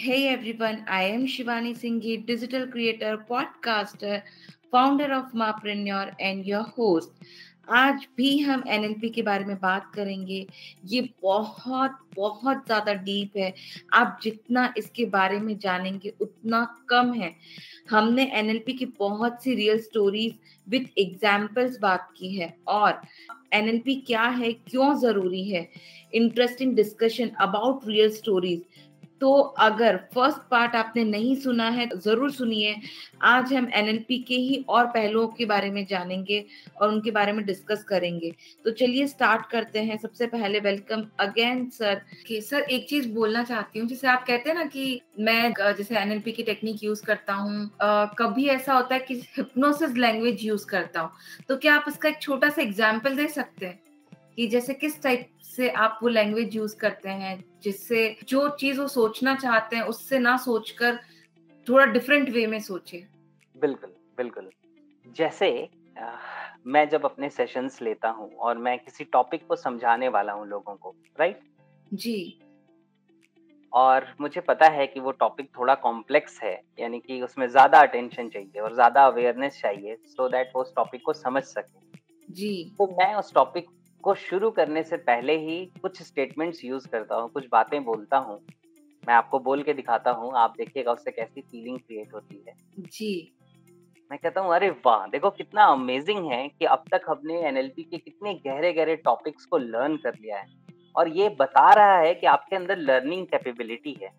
Hey everyone, I am Shivani Singhi, digital creator, podcaster, founder of Mapreneur and your host. आज भी हम NLP के बारे में बात करेंगे। ये बहुत बहुत ज़्यादा डीप है। आप जितना इसके बारे में जानेंगे उतना कम है। हमने एनएलपी की बहुत सी रियल स्टोरीज विथ एग्जाम्पल्स बात की है। और एनएलपी क्या है क्यों ज़रूरी है? Interesting discussion about real stories तो अगर फ़र्स्ट पार्ट आपने नहीं सुना है तो ज़रूर सुनिए। आज हम एनएलपी के ही और पहलुओं के बारे में जानेंगे और उनके बारे में डिस्कस करेंगे। तो चलिए स्टार्ट करते हैं। सबसे पहले वेलकम अगेन सर कि सर एक चीज़ बोलना चाहती हूँ। जैसे आप कहते हैं ना कि मैं जैसे एनएलपी की टेक्निक यूज़ करता हूँ कभी ऐसा होता है कि हिप्नोसिस लैंग्वेज यूज़ करता हूँ। तो क्या आप इसका एक छोटा सा एग्ज़ाम्पल दे सकते हैं? कि जैसे किस टाइप से आप वो लैंग्वेज यूज़ करते हैं जिससे जो चीज़ वो सोचना चाहते हैं उससे ना सोचकर थोड़ा डिफरेंट वे में सोचे। बिल्कुल बिल्कुल। जैसे आ, मैं जब अपने सेशंस लेता हूँ और मैं किसी टॉपिक को समझाने वाला हूँ लोगों को राइट जी। और मुझे पता है कि वो टॉपिक थोड़ा कॉम्प्लेक्स है यानी कि उसमें ज़्यादा अटेंशन चाहिए और ज़्यादा अवेयरनेस चाहिए सो so दैट वो उस टॉपिक को समझ सके। जी। तो मैं उस टॉपिक को शुरू करने से पहले ही कुछ स्टेटमेंट्स यूज़ करता हूँ कुछ बातें बोलता हूँ। मैं आपको बोल के दिखाता हूँ आप देखिएगा उससे कैसी फीलिंग क्रिएट होती है। जी। मैं कहता हूँ अरे वाह! देखो कितना अमेजिंग है कि अब तक हमने एनएलपी के कितने गहरे गहरे टॉपिक्स को लर्न कर लिया है। और ये बता रहा है कि आपके अंदर लर्निंग कैपेबिलिटी है।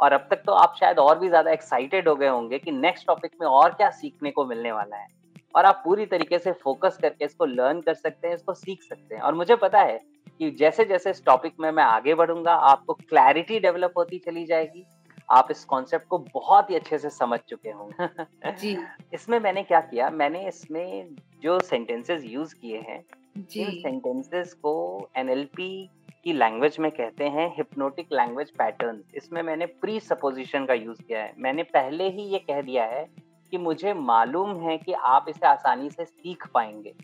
और अब तक तो आप शायद और भी ज़्यादा एक्साइटेड हो गए होंगे कि नेक्स्ट टॉपिक में और क्या सीखने को मिलने वाला है। और आप पूरी तरीके से फोकस करके इसको लर्न कर सकते हैं इसको सीख सकते हैं। और मुझे पता है कि जैसे जैसे इस टॉपिक में मैं आगे बढ़ूँगा आपको क्लैरिटी डेवलप होती चली जाएगी। आप इस कॉन्सेप्ट को बहुत ही अच्छे से समझ चुके होंगे। जी। इसमें मैंने क्या किया? मैंने इसमें जो सेंटेंसेस यूज़ किए हैं इन सेंटेंसेस को एनएलपी की लैंग्वेज में कहते हैं हिप्नोटिक लैंग्वेज पैटर्न इसमें मैंने प्री सपोजिशन का यूज़ किया है। मैंने पहले ही ये कह दिया है कि मुझे मालूम है कि आप इसे आसानी से सीख पाएँगे।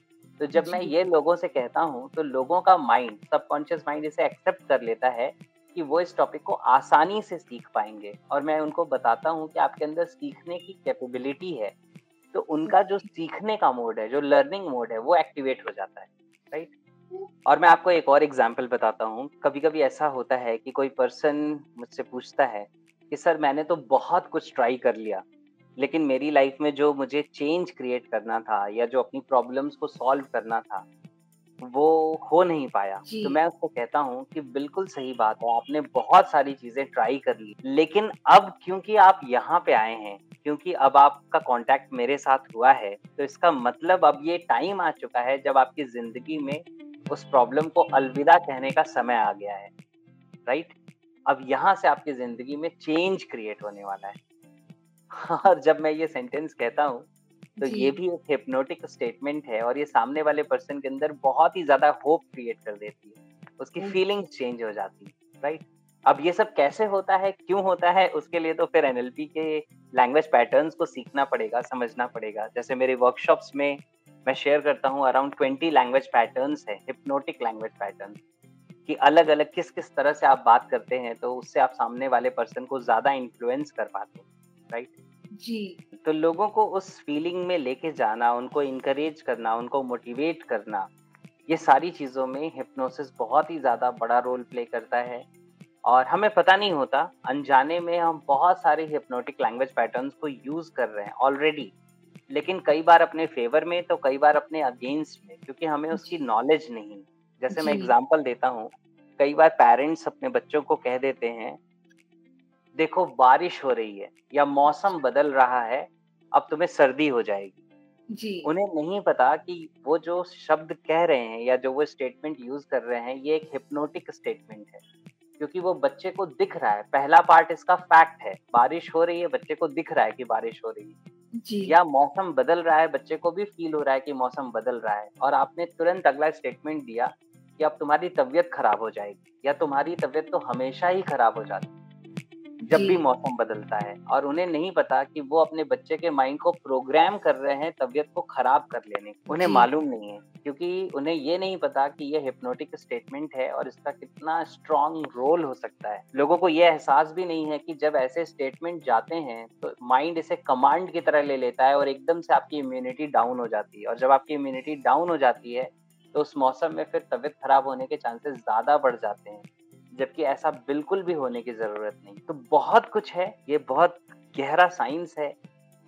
तो जब मैं ये लोगों से कहता हूँ तो लोगों का माइंड सबकॉन्शियस माइंड इसे एक्सेप्ट कर लेता है कि वो इस टॉपिक को आसानी से सीख पाएँगे। और मैं उनको बताता हूँ कि आपके अंदर सीखने की कैपेबिलिटी है तो उनका जो सीखने का मोड है जो लर्निंग मोड है वो एक्टिवेट हो जाता है राइट और मैं आपको एक और एग्ज़ाम्पल बताता हूँ। कभी कभी ऐसा होता है कि कोई पर्सन मुझसे पूछता है कि सर मैंने तो बहुत कुछ ट्राई कर लिया। लेकिन मेरी लाइफ में जो मुझे चेंज क्रिएट करना था या जो अपनी प्रॉब्लम्स को सॉल्व करना था वो हो नहीं पाया। तो मैं उसको कहता हूँ कि बिल्कुल सही बात है आपने बहुत सारी चीज़ें ट्राई कर ली लेकिन अब क्योंकि आप यहाँ पे आए हैं क्योंकि अब आपका कांटेक्ट मेरे साथ हुआ है तो इसका मतलब अब ये टाइम आ चुका है जब आपकी ज़िंदगी में उस प्रॉब्लम को अलविदा कहने का समय आ गया है राइट अब यहाँ से आपकी ज़िंदगी में चेंज क्रिएट होने वाला है। और जब मैं ये सेंटेंस कहता हूँ तो ये भी एक हिप्नोटिक स्टेटमेंट है और ये सामने वाले पर्सन के अंदर बहुत ही ज़्यादा होप क्रिएट कर देती है। उसकी फीलिंग चेंज हो जाती है राइट अब ये सब कैसे होता है क्यों होता है उसके लिए तो फिर एनएलपी के लैंग्वेज पैटर्न्स को सीखना पड़ेगा समझना पड़ेगा। जैसे मेरे वर्कशॉप्स में मैं शेयर करता हूँ अराउंड ट्वेंटी लैंग्वेज पैटर्न्स है हिप्नोटिक लैंग्वेज पैटर्न कि अलग अलग किस किस तरह से आप बात करते हैं तो उससे आप सामने वाले पर्सन को ज़्यादा इन्फ्लुएंस कर पाते हैं राइट जी। तो लोगों को उस फीलिंग में लेके जाना उनको इनकरेज करना उनको मोटिवेट करना ये सारी चीज़ों में हिप्नोसिस बहुत ही ज़्यादा बड़ा रोल प्ले करता है। और हमें पता नहीं होता अनजाने में हम बहुत सारे हिप्नोटिक लैंग्वेज पैटर्न्स को यूज़ कर रहे हैं ऑलरेडी लेकिन कई बार अपने फेवर में तो कई बार अपने अगेंस्ट में क्योंकि हमें उसकी नॉलेज नहीं। जैसे मैं एग्ज़ाम्पल देता हूँ कई बार पेरेंट्स अपने बच्चों को कह देते हैं देखो बारिश हो रही है या मौसम बदल रहा है अब तुम्हें सर्दी हो जाएगी। जी। उन्हें नहीं पता कि वो जो शब्द कह रहे हैं या जो वो स्टेटमेंट यूज़ कर रहे हैं ये एक हिप्नोटिक स्टेटमेंट है। क्योंकि वो बच्चे को दिख रहा है। पहला पार्ट इसका फैक्ट है। बारिश हो रही है बच्चे को दिख रहा है कि बारिश हो रही है। जी। या मौसम बदल रहा है बच्चे को भी फील हो रहा है कि मौसम बदल रहा है। और आपने तुरंत अगला स्टेटमेंट दिया कि अब तुम्हारी तबीयत खराब हो जाएगी। या तुम्हारी तबीयत तो हमेशा ही खराब हो जाती है। जब भी मौसम बदलता है और उन्हें नहीं पता कि वो अपने बच्चे के माइंड को प्रोग्राम कर रहे हैं तबीयत को खराब कर लेने उन्हें मालूम नहीं है क्योंकि उन्हें ये नहीं पता कि ये हिप्नोटिक स्टेटमेंट है और इसका कितना स्ट्रॉन्ग रोल हो सकता है। लोगों को ये एहसास भी नहीं है कि जब ऐसे स्टेटमेंट जाते हैं तो माइंड इसे कमांड की तरह ले लेता है और एकदम से आपकी इम्यूनिटी डाउन हो जाती है और जब आपकी इम्यूनिटी डाउन हो जाती है तो उस मौसम में फिर तबीयत खराब होने के चांसेस ज़्यादा बढ़ जाते हैं। जबकि ऐसा बिल्कुल भी होने की ज़रूरत नहीं। तो बहुत कुछ है ये बहुत गहरा साइंस है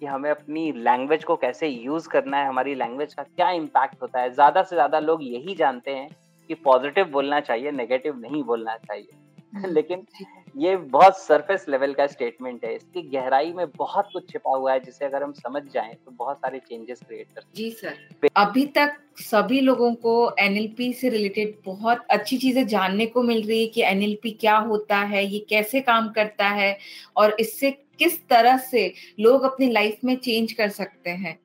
कि हमें अपनी लैंग्वेज को कैसे यूज़ करना है हमारी लैंग्वेज का क्या इम्पैक्ट होता है। ज़्यादा से ज़्यादा लोग यही जानते हैं कि पॉजिटिव बोलना चाहिए नेगेटिव नहीं बोलना चाहिए। हम्म, लेकिन ये बहुत सरफेस लेवल का स्टेटमेंट है। इसकी गहराई में बहुत कुछ छिपा हुआ है जिसे अगर हम समझ जाएँ तो बहुत सारे चेंजेस क्रिएट कर जी सर। अभी तक सभी लोगों को एनएलपी से रिलेटेड बहुत अच्छी चीज़ें जानने को मिल रही है कि एनएलपी क्या होता है ये कैसे काम करता है और इससे किस तरह से लोग अपनी लाइफ में चेंज कर सकते हैं।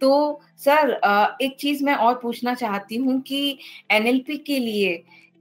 तो सर एक चीज़ मैं और पूछना चाहती हूँ कि एनएलपी के लिए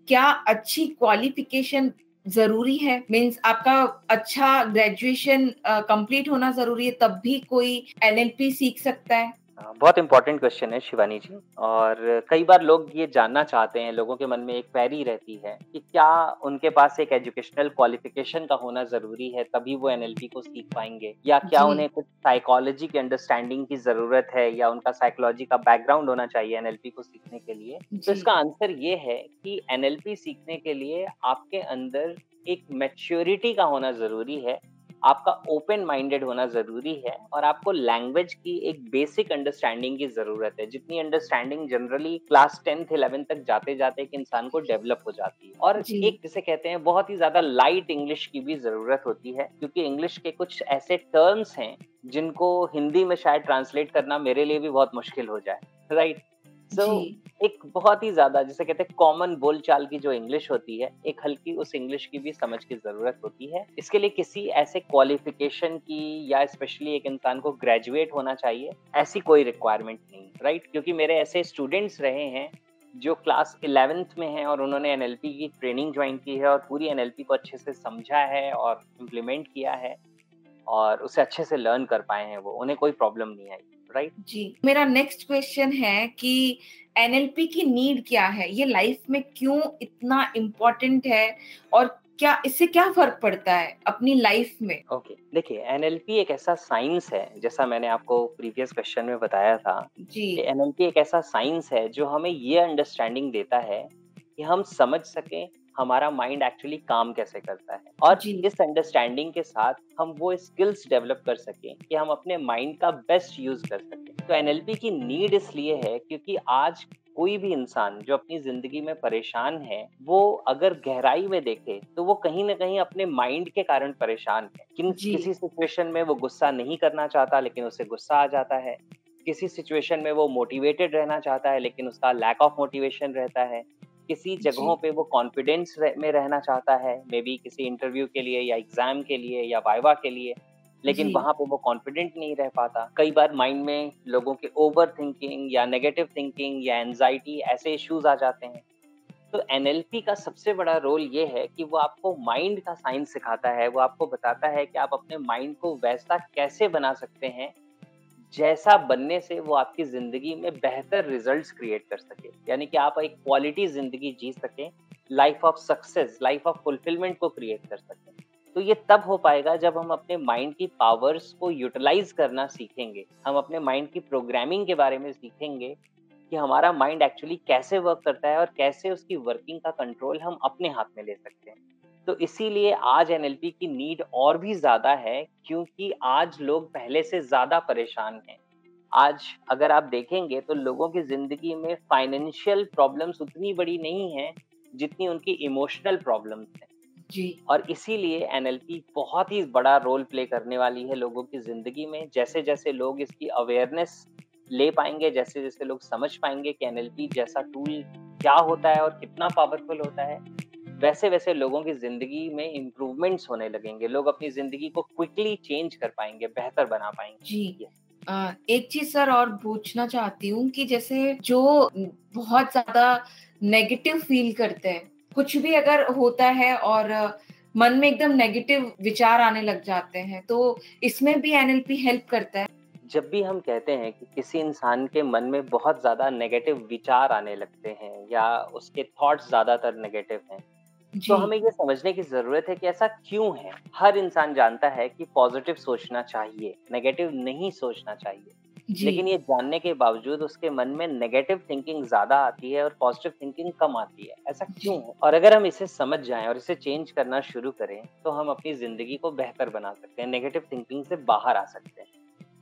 क्या अच्छी क्वालिफिकेशन ज़रूरी है। मीन्स आपका अच्छा ग्रेजुएशन कंप्लीट होना ज़रूरी है तब भी कोई एलएलपी सीख सकता है हाँ, बहुत इंपॉर्टेंट क्वेश्चन है शिवानी जी। और कई बार लोग ये जानना चाहते हैं लोगों के मन में एक पैरी रहती है कि क्या उनके पास एक एजुकेशनल क्वालिफिकेशन का होना ज़रूरी है तभी वो एनएलपी को सीख पाएँगे? या क्या उन्हें कुछ साइकोलॉजी की अंडरस्टैंडिंग की ज़रूरत है या उनका साइकोलॉजी का बैकग्राउंड होना चाहिए एनएलपी को सीखने के लिए? तो इसका आंसर ये है कि एनएलपी सीखने के लिए आपके अंदर एक मेच्योरिटी का होना ज़रूरी है। आपका ओपन माइंडेड होना ज़रूरी है और आपको लैंग्वेज की एक बेसिक अंडरस्टैंडिंग की ज़रूरत है। जितनी understanding generally class tenth eleventh तक जाते जाते एक इंसान को डेवलप हो जाती है। और एक जिसे कहते हैं बहुत ही ज़्यादा लाइट इंग्लिश की भी ज़रूरत होती है क्योंकि इंग्लिश के कुछ ऐसे टर्म्स हैं जिनको हिंदी में शायद ट्रांसलेट करना मेरे लिए भी बहुत मुश्किल हो जाए। Right right? सो so, एक बहुत ही ज़्यादा जिसे कहते हैं कॉमन बोलचाल की जो इंग्लिश होती है एक हल्की उस इंग्लिश की भी समझ की ज़रूरत होती है। इसके लिए किसी ऐसे क्वालिफिकेशन की या स्पेशली एक इंसान को ग्रेजुएट होना चाहिए ऐसी कोई रिक्वायरमेंट नहीं राइट right? क्योंकि मेरे ऐसे स्टूडेंट्स रहे हैं जो क्लास इलेवेंथ में है और उन्होंने एनएलपी की ट्रेनिंग ज्वाइन की है और पूरी एनएलपी को अच्छे से समझा है और इम्प्लीमेंट किया है और उसे अच्छे से लर्न कर पाए हैं वो उन्हें कोई प्रॉब्लम नहीं आई। Right right? जी मेरा नेक्स्ट क्वेश्चन है कि एनएलपी की नीड क्या है ये लाइफ में क्यों इतना इम्पोर्टेंट है और क्या इससे क्या फ़र्क पड़ता है अपनी लाइफ में ओके okay. देखिए एनएलपी एक ऐसा साइंस है जैसा मैंने आपको प्रीवियस क्वेश्चन में बताया था जी एनएलपी एक ऐसा साइंस है जो हमें ये अंडरस्टैंडिंग देता है कि हम समझ सकें हमारा माइंड एक्चुअली काम कैसे करता है? और इस अंडरस्टैंडिंग के साथ हम वो स्किल्स डेवलप कर सकें कि हम अपने माइंड का बेस्ट यूज़ कर सकें। तो एनएलपी की नीड इसलिए है क्योंकि आज कोई भी इंसान जो अपनी ज़िंदगी में परेशान है वो अगर गहराई में देखे तो वो कहीं ना कहीं अपने माइंड के कारण परेशान है। कि किसी सिचुएशन में वो गुस्सा नहीं करना चाहता लेकिन उसे गुस्सा आ जाता है। किसी सिचुएशन में वो मोटिवेटेड रहना चाहता है लेकिन उसका लैक ऑफ़ मोटिवेशन रहता है। किसी जगहों पे वो कॉन्फिडेंस में रहना चाहता है मे बी किसी इंटरव्यू के लिए या एग्ज़ाम के लिए या वाइवा के लिए लेकिन वहाँ पे वो कॉन्फिडेंट नहीं रह पाता। कई बार माइंड में लोगों के ओवर थिंकिंग या नेगेटिव थिंकिंग या एनजाइटी ऐसे इश्यूज़ आ जाते हैं। तो एनएलपी का सबसे बड़ा रोल ये है कि वो आपको माइंड का साइंस सिखाता है वो आपको बताता है कि आप अपने माइंड को वैसा कैसे बना सकते हैं जैसा बनने से वो आपकी ज़िंदगी में बेहतर रिजल्ट्स क्रिएट कर सके। यानी कि आप एक क्वालिटी ज़िंदगी जी सके life of success life of fulfilment को क्रिएट कर सके। तो ये तब हो पाएगा जब हम अपने माइंड की पावर्स को यूटिलाइज करना सीखेंगे। हम अपने माइंड की प्रोग्रामिंग के बारे में सीखेंगे कि हमारा माइंड एक्चुअली कैसे वर्क करता है और कैसे उसकी वर्किंग का कंट्रोल हम अपने हाथ में ले सकते हैं। तो इसीलिए आज एनएलपी की नीड और भी ज़्यादा है क्योंकि आज लोग पहले से ज़्यादा परेशान हैं। आज अगर आप देखेंगे तो लोगों की ज़िंदगी में फाइनेंशियल प्रॉब्लम्स उतनी बड़ी नहीं है जितनी उनकी इमोशनल प्रॉब्लम्स हैं। जी। और इसीलिए एनएलपी बहुत ही बड़ा रोल प्ले करने वाली है लोगों की ज़िंदगी में जैसे जैसे लोग इसकी अवेयरनेस ले पाएँगे जैसे जैसे लोग समझ पाएँगे कि एनएलपी जैसा टूल क्या होता है और कितना पावरफुल होता है। वैसे वैसे लोगों की ज़िंदगी में इम्प्रूवमेंट्स होने लगेंगे। लोग अपनी ज़िंदगी को क्विकली चेंज कर पाएँगे बेहतर बना पाएँगे। जी। आ, एक चीज़ सर और पूछना चाहती हूँ कि जैसे जो बहुत ज़्यादा नेगेटिव फील करते हैं कुछ भी अगर होता है और मन में एकदम नेगेटिव विचार आने लग जाते हैं तो इसमें भी एनएलपी हेल्प करता है? जब भी हम कहते हैं कि किसी इंसान के मन में बहुत ज़्यादा नेगेटिव विचार आने लगते हैं या उसके थॉट्स ज़्यादातर नेगेटिव हैं तो हमें ये समझने की ज़रूरत है कि ऐसा क्यों है? हर इंसान जानता है कि पॉजिटिव सोचना चाहिए नेगेटिव नहीं सोचना चाहिए। लेकिन ये जानने के बावजूद उसके मन में नेगेटिव थिंकिंग ज़्यादा आती है और पॉजिटिव थिंकिंग कम आती है। ऐसा क्यों है? और अगर हम इसे समझ जाएँ और इसे चेंज करना शुरू करें तो हम अपनी ज़िंदगी को बेहतर बना सकते हैं नेगेटिव थिंकिंग से बाहर आ सकते हैं।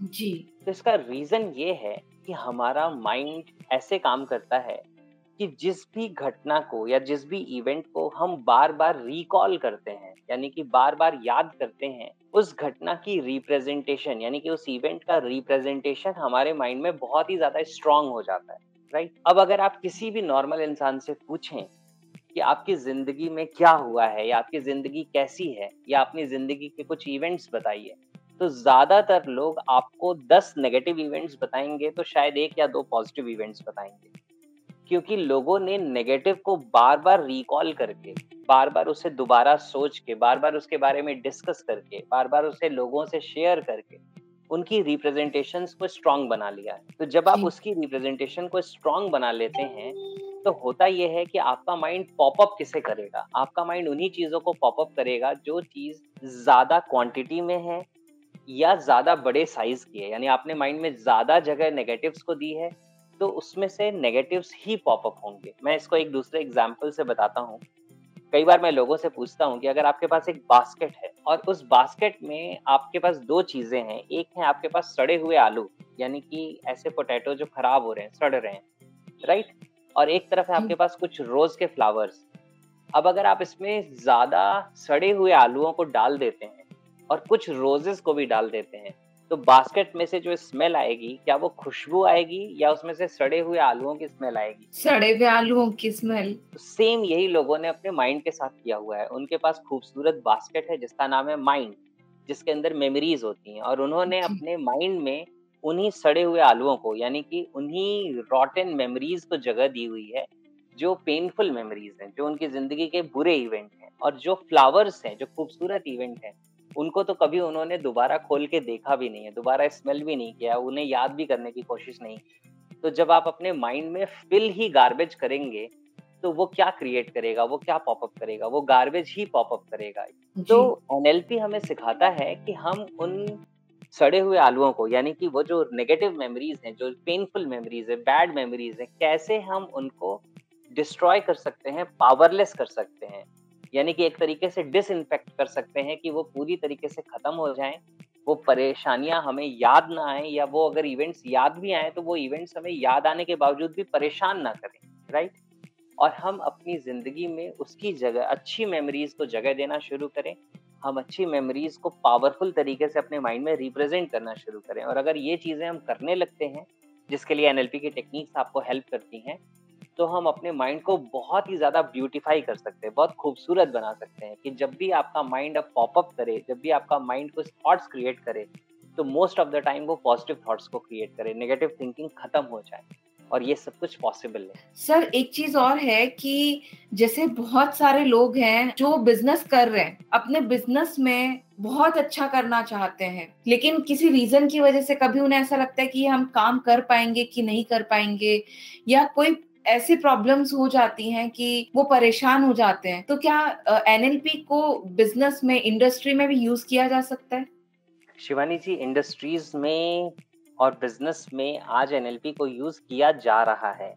जी। तो इसका रीजन ये है कि हमारा माइंड ऐसे काम करता है कि जिस भी घटना को या जिस भी इवेंट को हम बार बार रिकॉल करते हैं, यानी कि बार बार याद करते हैं, उस घटना की रिप्रेजेंटेशन यानी कि उस इवेंट का रिप्रेजेंटेशन हमारे माइंड में बहुत ही ज़्यादा स्ट्रांग हो जाता है राइट अब अगर आप किसी भी नॉर्मल इंसान से पूछें कि आपकी ज़िंदगी में क्या हुआ है, या आपकी ज़िंदगी कैसी है, या अपनी ज़िंदगी के कुछ इवेंट्स बताइए तो ज़्यादातर लोग आपको दस नेगेटिव इवेंट्स बताएँगे तो शायद एक या दो पॉजिटिव इवेंट्स बताएँगे। क्योंकि लोगों ने नेगेटिव को बार बार रिकॉल करके बार बार उसे दोबारा सोच के बार बार उसके बारे में डिस्कस करके बार बार उसे लोगों से शेयर करके उनकी रिप्रेजेंटेशन को स्ट्रांग बना लिया है। तो जब आप उसकी रिप्रेजेंटेशन को स्ट्रांग बना लेते हैं तो होता यह है कि आपका माइंड पॉपअप किसे करेगा? आपका माइंड उन्हीं चीज़ों को पॉपअप करेगा जो चीज़ ज़्यादा क्वांटिटी में है या ज़्यादा बड़े साइज़ की है। यानी आपने माइंड में ज़्यादा जगह नेगेटिव्स को दी है तो उसमें से नेगेटिव्स ही पॉपअप होंगे। मैं इसको एक दूसरे एग्ज़ाम्पल से बताता हूँ। कई बार मैं लोगों से पूछता हूँ कि अगर आपके पास एक बास्केट है और उस बास्केट में आपके पास दो चीज़ें हैं एक है आपके पास सड़े हुए आलू यानी कि ऐसे पोटैटो जो खराब हो रहे हैं सड़ रहे हैं राइट और एक तरफ़ है आपके पास कुछ रोज के फ्लावर्स अब अगर आप इसमें ज़्यादा सड़े हुए आलुओं को डाल देते हैं और कुछ रोजेस को भी डाल देते हैं तो बास्केट में से जो स्मेल आएगी क्या वो खुशबू आएगी या उसमें से सड़े हुए आलुओं की स्मेल आएगी? सड़े हुए आलुओं की स्मेल तो सेम यही लोगों ने अपने माइंड के साथ किया हुआ है। उनके पास खूबसूरत बास्केट है जिसका नाम है माइंड जिसके अंदर मेमोरीज होती हैं। और उन्होंने अपने माइंड में उन्हीं सड़े हुए आलुओं को यानी कि उन्हीं रॉटन मेमोरीज को जगह दी हुई है जो पेनफुल मेमोरीज हैं जो उनकी ज़िंदगी के बुरे इवेंट हैं और जो फ्लावर्स हैं जो खूबसूरत इवेंट हैं उनको तो कभी उन्होंने दोबारा खोल के देखा भी नहीं है दोबारा स्मेल भी नहीं किया उन्हें याद भी करने की कोशिश नहीं। तो जब आप अपने माइंड में फिल ही गार्बेज करेंगे तो वो क्या क्रिएट करेगा वो क्या पॉपअप करेगा वो गार्बेज ही पॉपअप करेगा। तो एनएलपी हमें सिखाता है कि हम उन सड़े हुए आलुओं को यानी कि वो जो नेगेटिव मेमोरीज हैं जो पेनफुल मेमोरीज है बैड मेमोरीज है कैसे हम उनको डिस्ट्रॉय कर सकते हैं पावरलेस कर सकते हैं? यानी कि एक तरीके से डिसइनफेक्ट कर सकते हैं कि वो पूरी तरीके से खत्म हो जाए, वो परेशानियाँ हमें याद ना आए या वो अगर इवेंट्स याद भी आए तो वो इवेंट्स हमें याद आने के बावजूद भी परेशान ना करें राइट और हम अपनी ज़िंदगी में उसकी जगह, अच्छी मेमोरीज को जगह देना शुरू करें। हम अच्छी मेमोरीज को पावरफुल तरीके से अपने माइंड में रिप्रेजेंट करना शुरू करें। और अगर ये चीज़ें हम करने लगते हैं, जिसके लिए एनएलपी की टेक्निक्स आपको हेल्प करती हैं तो हम अपने माइंड को बहुत ही ज़्यादा ब्यूटीफाई कर सकते हैं, बहुत खूबसूरत बना सकते हैं कि जब भी आपका माइंड अब पॉपअप करे, जब भी आपका माइंड कुछ थॉट्स क्रिएट करे तो मोस्ट ऑफ़ द टाइम वो पॉजिटिव थॉट्स को क्रिएट करे नेगेटिव थिंकिंग खत्म हो जाए और ये सब कुछ पॉसिबल है। सर, एक चीज़ और है कि जैसे बहुत सारे लोग हैं जो बिज़नेस कर रहे हैं, अपने बिज़नेस में बहुत अच्छा करना चाहते हैं, लेकिन किसी रीजन की वजह से कभी उन्हें ऐसा लगता है कि हम काम कर पाएँगे कि नहीं कर पाएँगे, या कोई ऐसी प्रॉब्लम्स हो जाती हैं कि वो परेशान हो जाते हैं। तो क्या एनएलपी को बिज़नेस में इंडस्ट्री में भी यूज़ किया जा सकता है? शिवानी जी इंडस्ट्रीज़ में और बिज़नेस में आज एनएलपी को यूज़ किया जा रहा है।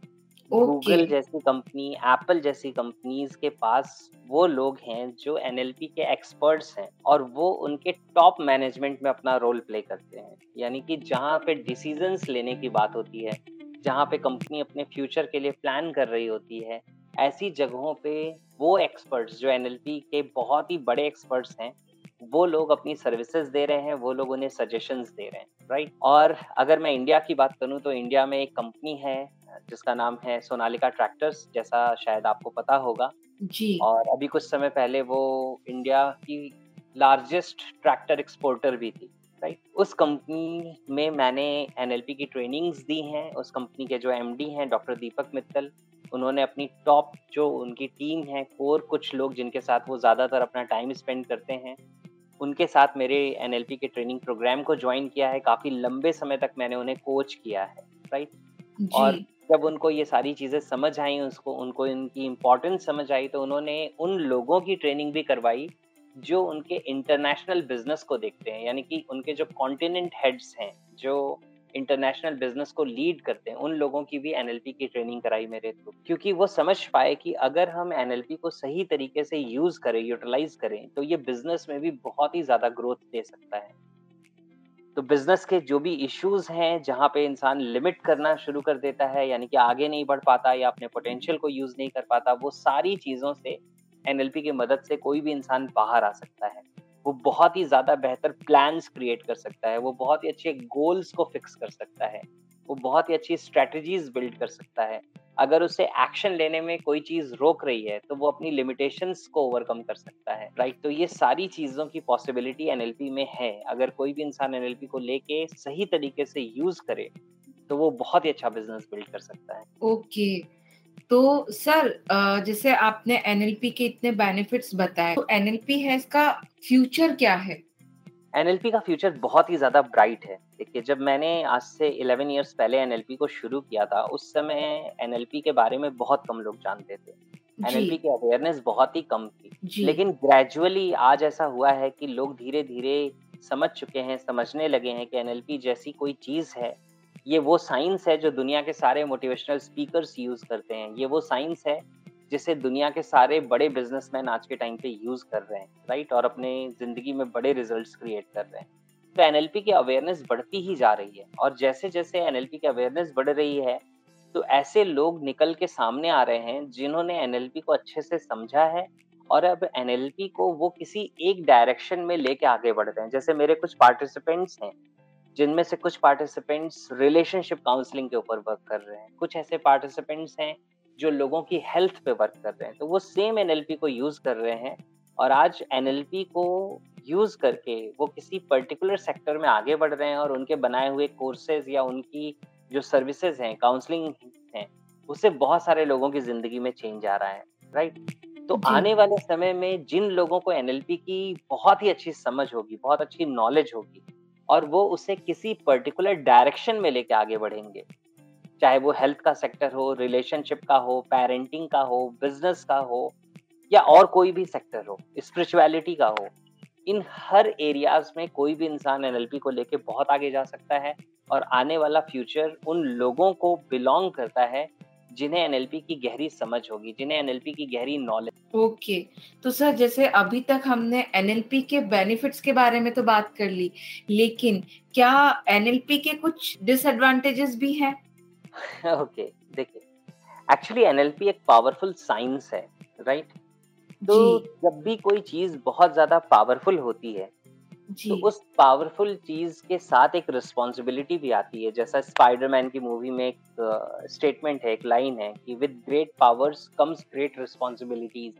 Google okay. जैसी कंपनी एप्पल जैसी कंपनीज़ के पास वो लोग हैं जो एनएलपी के एक्सपर्ट्स हैं और वो उनके टॉप मैनेजमेंट में अपना रोल प्ले करते हैं। यानी कि जहाँ पे डिसीजंस लेने की बात होती है जहाँ पे कंपनी अपने फ्यूचर के लिए प्लान कर रही होती है ऐसी जगहों पे वो एक्सपर्ट्स जो एनएलपी के बहुत ही बड़े एक्सपर्ट्स हैं वो लोग अपनी सर्विसेज़ दे रहे हैं वो लोग उन्हें सजेशंस दे रहे हैं राइट और अगर मैं इंडिया की बात करूँ तो इंडिया में एक कंपनी है जिसका नाम है सोनालिका ट्रैक्टर्स जैसा शायद आपको पता होगा। जी। और अभी कुछ समय पहले वो इंडिया की लार्जेस्ट ट्रैक्टर एक्सपोर्टर भी थी। राइट उस कंपनी में मैंने एनएलपी की ट्रेनिंग्स दी हैं। उस कंपनी के जो एमडी हैं डॉक्टर दीपक मित्तल उन्होंने अपनी टॉप जो उनकी टीम है कोर कुछ लोग जिनके साथ वो ज़्यादातर अपना टाइम स्पेंड करते हैं उनके साथ मेरे एनएलपी के ट्रेनिंग प्रोग्राम को ज्वाइन किया है। काफ़ी लंबे समय तक मैंने उन्हें कोच किया है। राइट और जब उनको ये सारी चीज़ें समझ आई उसको उनको इनकी इम्पोर्टेंस समझ आई तो उन्होंने उन लोगों की ट्रेनिंग भी करवाई जो उनके इंटरनेशनल बिज़नेस को देखते हैं, यानी कि उनके जो कॉन्टिनेंट हेड्स हैं, जो इंटरनेशनल बिज़नेस को लीड करते हैं, उन लोगों की भी एनएलपी की ट्रेनिंग कराई मेरे थ्रू क्योंकि वो समझ पाए कि अगर हम एनएलपी को सही तरीके से यूज़ करें यूटिलाइज करें तो ये बिज़नेस में भी बहुत ही ज़्यादा ग्रोथ दे सकता है। तो बिज़नेस के जो भी इश्यूज़ हैं, जहाँ पे इंसान लिमिट करना शुरू कर देता है, यानी कि आगे नहीं बढ़ पाता या अपने पोटेंशियल को यूज़ नहीं कर पाता, वो सारी चीज़ों से एनएलपी की मदद से कोई भी इंसान बाहर आ सकता है। वो बहुत ही ज़्यादा बेहतर प्लान्स क्रिएट कर सकता है, वो बहुत ही अच्छे गोल्स को फिक्स कर सकता है, वो बहुत ही अच्छी स्ट्रेटजीज बिल्ड कर सकता है। अगर उसे एक्शन लेने में कोई चीज़ रोक रही है तो वो अपनी लिमिटेशंस को ओवरकम कर सकता है राइट तो ये सारी चीज़ों की पॉसिबिलिटी एनएलपी में है। अगर कोई भी इंसान एनएलपी को लेके सही तरीके से यूज़ करे तो वो बहुत ही अच्छा बिज़नेस बिल्ड कर सकता है। Okay okay. तो सर जैसे आपने एनएलपी के इतने बेनिफिट्स बताए तो एनएलपी है इसका फ्यूचर क्या है? एनएलपी का फ्यूचर बहुत ही ज़्यादा ब्राइट है। देखिए जब मैंने आज से 11 इयर्स पहले एनएलपी को शुरू किया था उस समय एनएलपी के बारे में बहुत कम लोग जानते थे। एनएलपी की अवेयरनेस बहुत ही कम थी। लेकिन ग्रेजुअली आज ऐसा हुआ है कि लोग धीरे धीरे समझ चुके हैं समझने लगे हैं कि एनएलपी जैसी कोई चीज़ है ये वो साइंस है जो दुनिया के सारे मोटिवेशनल स्पीकर्स यूज़ करते हैं। ये वो साइंस है जिसे दुनिया के सारे बड़े बिजनेसमैन आज के टाइम पे यूज़ कर रहे हैं राइट और अपने ज़िंदगी में बड़े रिजल्ट्स क्रिएट कर रहे हैं। तो एनएलपी की अवेयरनेस बढ़ती ही जा रही है और जैसे जैसे एनएलपी की अवेयरनेस बढ़ रही है तो ऐसे लोग निकल के सामने आ रहे हैं जिन्होंने एनएलपी को अच्छे से समझा है और अब एनएलपी को वो किसी एक डायरेक्शन में लेके आगे बढ़ रहे हैं। जैसे मेरे कुछ पार्टिसिपेंट्स हैं जिनमें से कुछ पार्टिसिपेंट्स रिलेशनशिप काउंसलिंग के ऊपर वर्क कर रहे हैं। कुछ ऐसे पार्टिसिपेंट्स हैं जो लोगों की हेल्थ पे वर्क कर रहे हैं। तो वो सेम एनएलपी को यूज़ कर रहे हैं और आज एनएलपी को यूज़ करके वो किसी पर्टिकुलर सेक्टर में आगे बढ़ रहे हैं और उनके बनाए हुए कोर्सेज या उनकी जो सर्विसेज़ हैं काउंसलिंग हैं उससे बहुत सारे लोगों की ज़िंदगी में चेंज आ रहा है राइट तो आने वाले समय में जिन लोगों को एनएलपी की बहुत ही अच्छी समझ होगी बहुत अच्छी नॉलेज होगी और वो उसे किसी पर्टिकुलर डायरेक्शन में लेके आगे बढ़ेंगे। चाहे वो हेल्थ का सेक्टर हो रिलेशनशिप का हो पेरेंटिंग का हो बिज़नेस का हो, या और कोई भी सेक्टर हो स्पिरिचुअलिटी का हो, इन हर एरियाज़ में कोई भी इंसान एनएलपी को लेके बहुत आगे जा सकता है और आने वाला फ्यूचर उन लोगों को बिलोंग करता है जिन्हें एनएलपी की गहरी समझ होगी जिन्हें एनएलपी की गहरी नॉलेज ओके तो सर जैसे अभी तक हमने एनएलपी के बेनिफिट्स के बारे में तो बात कर ली लेकिन क्या एनएलपी के कुछ डिसएडवांटेजेस भी हैं? ओके देखिए एक्चुअली एनएलपी एक पावरफुल साइंस है राइट right? तो जब भी कोई चीज़ बहुत ज़्यादा पावरफुल होती है तो उस पावरफुल चीज़ के साथ एक रिस्पॉन्सिबिलिटी भी आती है। जैसा स्पाइडरमैन की मूवी में एक स्टेटमेंट uh, है एक लाइन है कि with great powers comes great responsibilities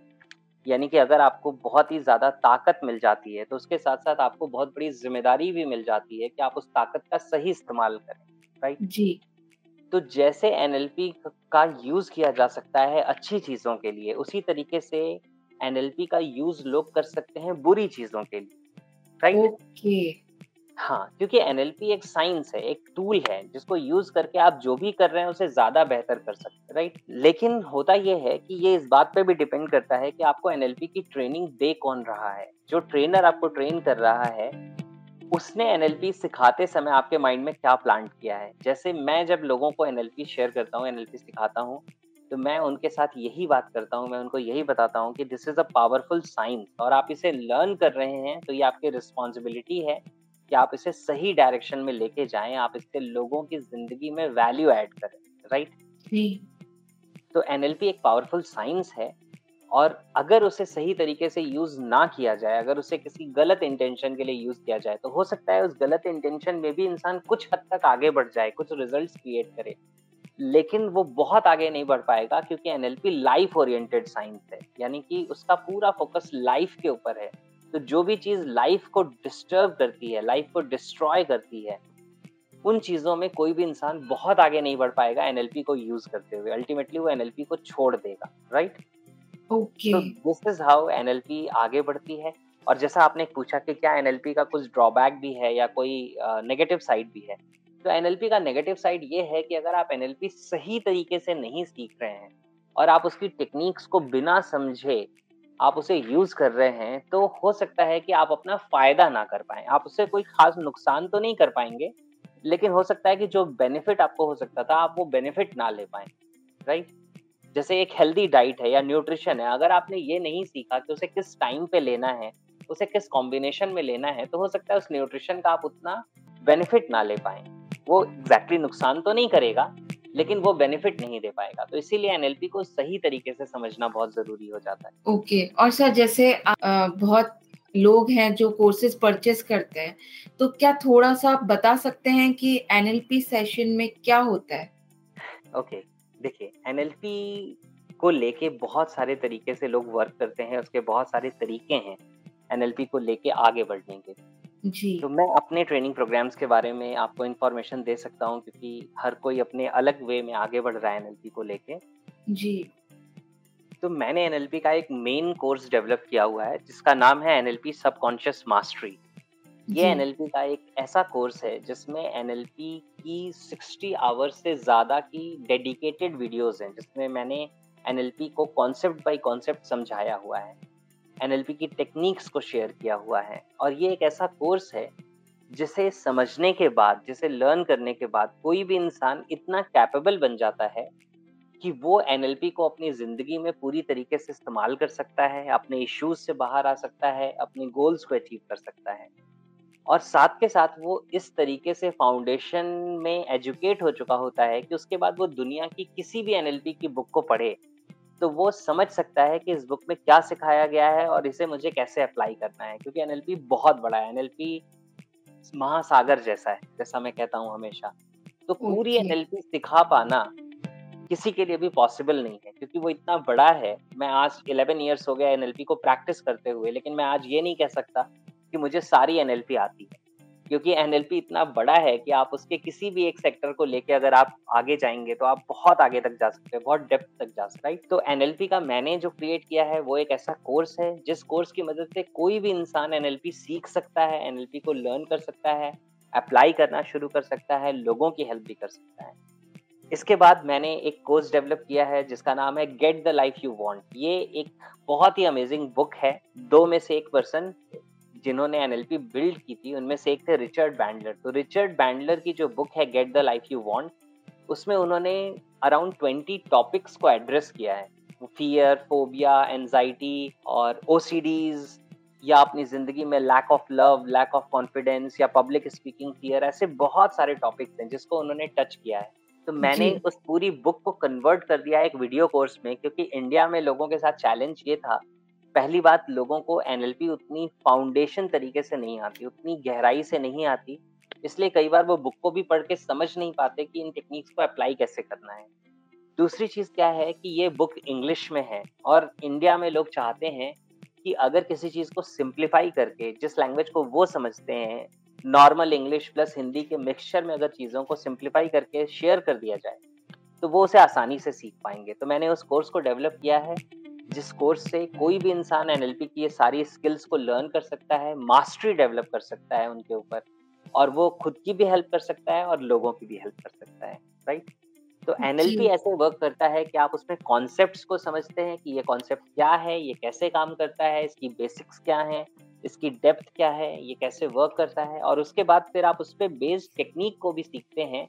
यानी कि अगर आपको बहुत ही ज़्यादा ताकत मिल जाती है तो उसके साथ साथ आपको बहुत बड़ी ज़िम्मेदारी भी मिल जाती है कि आप उस ताकत का सही इस्तेमाल करें राइट जी। तो जैसे एनएलपी का यूज़ किया जा सकता है अच्छी चीज़ों के लिए उसी तरीके से एनएलपी का यूज़ लोग कर सकते हैं बुरी चीज़ों के लिए। Right okay. हाँ क्योंकि एनएलपी एक साइंस है एक टूल है जिसको यूज़ करके आप जो भी कर रहे हैं उसे ज़्यादा बेहतर कर सकते हैं राइट लेकिन होता यह है कि ये इस बात पे भी डिपेंड करता है कि आपको एनएलपी की ट्रेनिंग दे कौन रहा है। जो ट्रेनर आपको ट्रेन कर रहा है उसने एनएलपी सिखाते समय आपके माइंड में क्या प्लांट किया है? जैसे मैं जब लोगों को एनएलपी शेयर करता हूँ एनएलपी सिखाता हूँ तो मैं उनके साथ यही बात करता हूँ मैं उनको यही बताता हूँ कि this is a powerful science और आप इसे लर्न कर रहे हैं तो ये आपकी रिस्पॉन्सिबिलिटी है कि आप इसे सही डायरेक्शन में लेके जाएँ आप इससे लोगों की ज़िंदगी में वैल्यू ऐड करें राइट तो एनएलपी एक पावरफुल साइंस है और अगर उसे सही तरीके से यूज़ ना किया जाए अगर उसे किसी गलत इंटेंशन के लिए यूज़ किया जाए तो हो सकता है उस गलत इंटेंशन में भी इंसान कुछ हद तक आगे बढ़ जाए कुछ रिजल्ट्स क्रिएट करे। लेकिन वो बहुत आगे नहीं बढ़ पाएगा क्योंकि एनएलपी लाइफ ओरिएंटेड साइंस है। यानी कि उसका पूरा फोकस लाइफ के ऊपर है। तो जो भी चीज़ लाइफ को डिस्टर्ब करती है लाइफ को डिस्ट्रॉय करती है उन चीज़ों में कोई भी इंसान बहुत आगे नहीं बढ़ पाएगा एनएलपी को यूज़ करते हुए। अल्टीमेटली वो एनएलपी को छोड़ देगा right okay this is how NLP आगे बढ़ती है। और जैसा आपने पूछा कि क्या एनएलपी का कुछ ड्रॉबैक भी है या कोई नेगेटिव uh, साइड भी है तो एनएलपी का नेगेटिव साइड ये है कि अगर आप एनएलपी सही तरीके से नहीं सीख रहे हैं और आप उसकी टेक्निक्स को बिना समझे आप उसे यूज़ कर रहे हैं तो हो सकता है कि आप अपना फ़ायदा ना कर पाए। आप उससे कोई खास नुकसान तो नहीं कर पाएँगे, लेकिन हो सकता है कि जो बेनिफिट आपको हो सकता था, आप वो बेनिफिट ना ले पाए, राइट? जैसे एक हेल्दी डाइट है या न्यूट्रिशन है, अगर आपने ये नहीं सीखा कि उसे किस टाइम पे लेना है, उसे किस कॉम्बिनेशन में लेना है तो हो सकता है उस न्यूट्रिशन का आप उतना बेनिफिट ना ले पाए। वो एग्जैक्टली exactly नुकसान तो नहीं करेगा लेकिन वो बेनिफिट नहीं दे पाएगा तो इसीलिए एनएलपी को सही तरीके से समझना बहुत ज़रूरी हो जाता है ओके okay. और सर जैसे आ, बहुत लोग हैं जो कोर्सेज परचेस करते हैं तो क्या थोड़ा सा आप बता सकते हैं कि एनएलपी सेशन में क्या होता है ओके okay. देखिए एनएलपी को लेके बहुत सारे तरीके से लोग वर्क करते हैं उसके बहुत सारे तरीके हैं एनएलपी को लेके आगे बढ़ने के जी। तो मैं अपने ट्रेनिंग प्रोग्राम्स के बारे में आपको इन्फॉर्मेशन दे सकता हूँ क्योंकि हर कोई अपने अलग वे में आगे बढ़ रहा है एनएलपी को लेके। जी। तो मैंने एनएलपी का एक मेन कोर्स डेवलप किया हुआ है जिसका नाम है एनएलपी सबकॉन्शियस मास्टरी ये एनएलपी का एक ऐसा कोर्स है जिसमें एनएलपी की 60 आवर्स से ज़्यादा की डेडिकेटेड वीडियोस हैं जिसमें मैंने एनएलपी को कॉन्सेप्ट बाय कॉन्सेप्ट समझाया हुआ है। एनएलपी की टेक्निक्स को शेयर किया हुआ है। और ये एक ऐसा कोर्स है, जिसे समझने के बाद, जिसे लर्न करने के बाद कोई भी इंसान इतना कैपेबल बन जाता है कि वो एनएलपी को अपनी ज़िंदगी में पूरी तरीके से इस्तेमाल कर सकता है, अपने इश्यूज़ से बाहर आ सकता है, अपने गोल्स को अचीव कर सकता है। और साथ के साथ वो इस तरीके से फाउंडेशन में एजुकेट हो चुका होता है कि उसके बाद वो दुनिया की किसी भी एनएलपी की बुक को पढ़े तो वो समझ सकता है कि इस बुक में क्या सिखाया गया है और इसे मुझे कैसे अप्लाई करना है क्योंकि एनएलपी बहुत बड़ा है एनएलपी महासागर जैसा है जैसा मैं कहता हूँ हमेशा। तो पूरी एनएलपी सिखा पाना किसी के लिए भी पॉसिबल नहीं है क्योंकि वो इतना बड़ा है मैं आज 11 इयर्स हो गया एनएलपी को प्रैक्टिस करते हुए लेकिन मैं आज ये नहीं कह सकता कि मुझे सारी एनएलपी आती है। क्योंकि एनएलपी इतना बड़ा है कि आप उसके किसी भी एक सेक्टर को लेके अगर आप आगे जाएँगे तो आप बहुत आगे तक जा सकते हैं, बहुत डेप्थ तक जा सकते राइट तो एनएलपी का मैंने जो क्रिएट किया है, वो एक ऐसा कोर्स है, जिस कोर्स की मदद से कोई भी इंसान एनएलपी सीख सकता है, एनएलपी को लर्न कर सकता है अप्लाई करना शुरू कर सकता है, लोगों की हेल्प भी कर सकता है। इसके बाद मैंने एक कोर्स डेवलप किया है, जिसका नाम है get the life you want ये एक बहुत ही अमेजिंग बुक है, दो में से एक पर्सन जिन्होंने एनएलपी बिल्ड की थी उनमें से एक थे रिचर्ड बैंडलर तो रिचर्ड बैंडलर की जो बुक है get the life you want उसमें उन्होंने अराउंड ट्वेंटी टॉपिक्स को एड्रेस किया है। फियर फोबिया एनजाइटी और ओसीडीज या अपनी ज़िंदगी में lack of love lack of confidence या पब्लिक स्पीकिंग फियर ऐसे बहुत सारे टॉपिक्स हैं जिसको उन्होंने टच किया है। तो मैंने उस पूरी बुक को कन्वर्ट कर दिया एक वीडियो कोर्स में क्योंकि इंडिया में लोगों के साथ चैलेंज ये था पहली बात लोगों को एनएलपी उतनी फाउंडेशन तरीके से नहीं आती, उतनी गहराई से नहीं आती, इसलिए कई बार वो बुक को भी पढ़ के समझ नहीं पाते कि इन टेक्निक्स को अप्लाई कैसे करना है। दूसरी चीज़ क्या है कि ये बुक इंग्लिश में है और इंडिया में लोग चाहते हैं कि अगर किसी चीज़ को सिंप्लीफाई करके, जिस लैंग्वेज को वो समझते हैं नॉर्मल इंग्लिश प्लस हिंदी के मिक्सचर में अगर चीज़ों को सिंप्लीफाई करके शेयर कर दिया जाए तो वो उसे आसानी से सीख पाएँगे। तो मैंने उस कोर्स को डेवलप किया है। जिस कोर्स से कोई भी इंसान एनएलपी की ये सारी स्किल्स को लर्न कर सकता है मास्टरी डेवलप कर सकता है उनके ऊपर और वो खुद की भी हेल्प कर सकता है और लोगों की भी हेल्प कर सकता है राइट? तो एनएलपी ऐसे वर्क करता है कि आप उसमें कॉन्सेप्ट्स को समझते हैं कि ये कॉन्सेप्ट क्या है ये कैसे काम करता है इसकी बेसिक्स क्या है इसकी डेप्थ क्या है ये कैसे वर्क करता है और उसके बाद फिर आप उस पर बेस्ड टेक्निक को भी सीखते हैं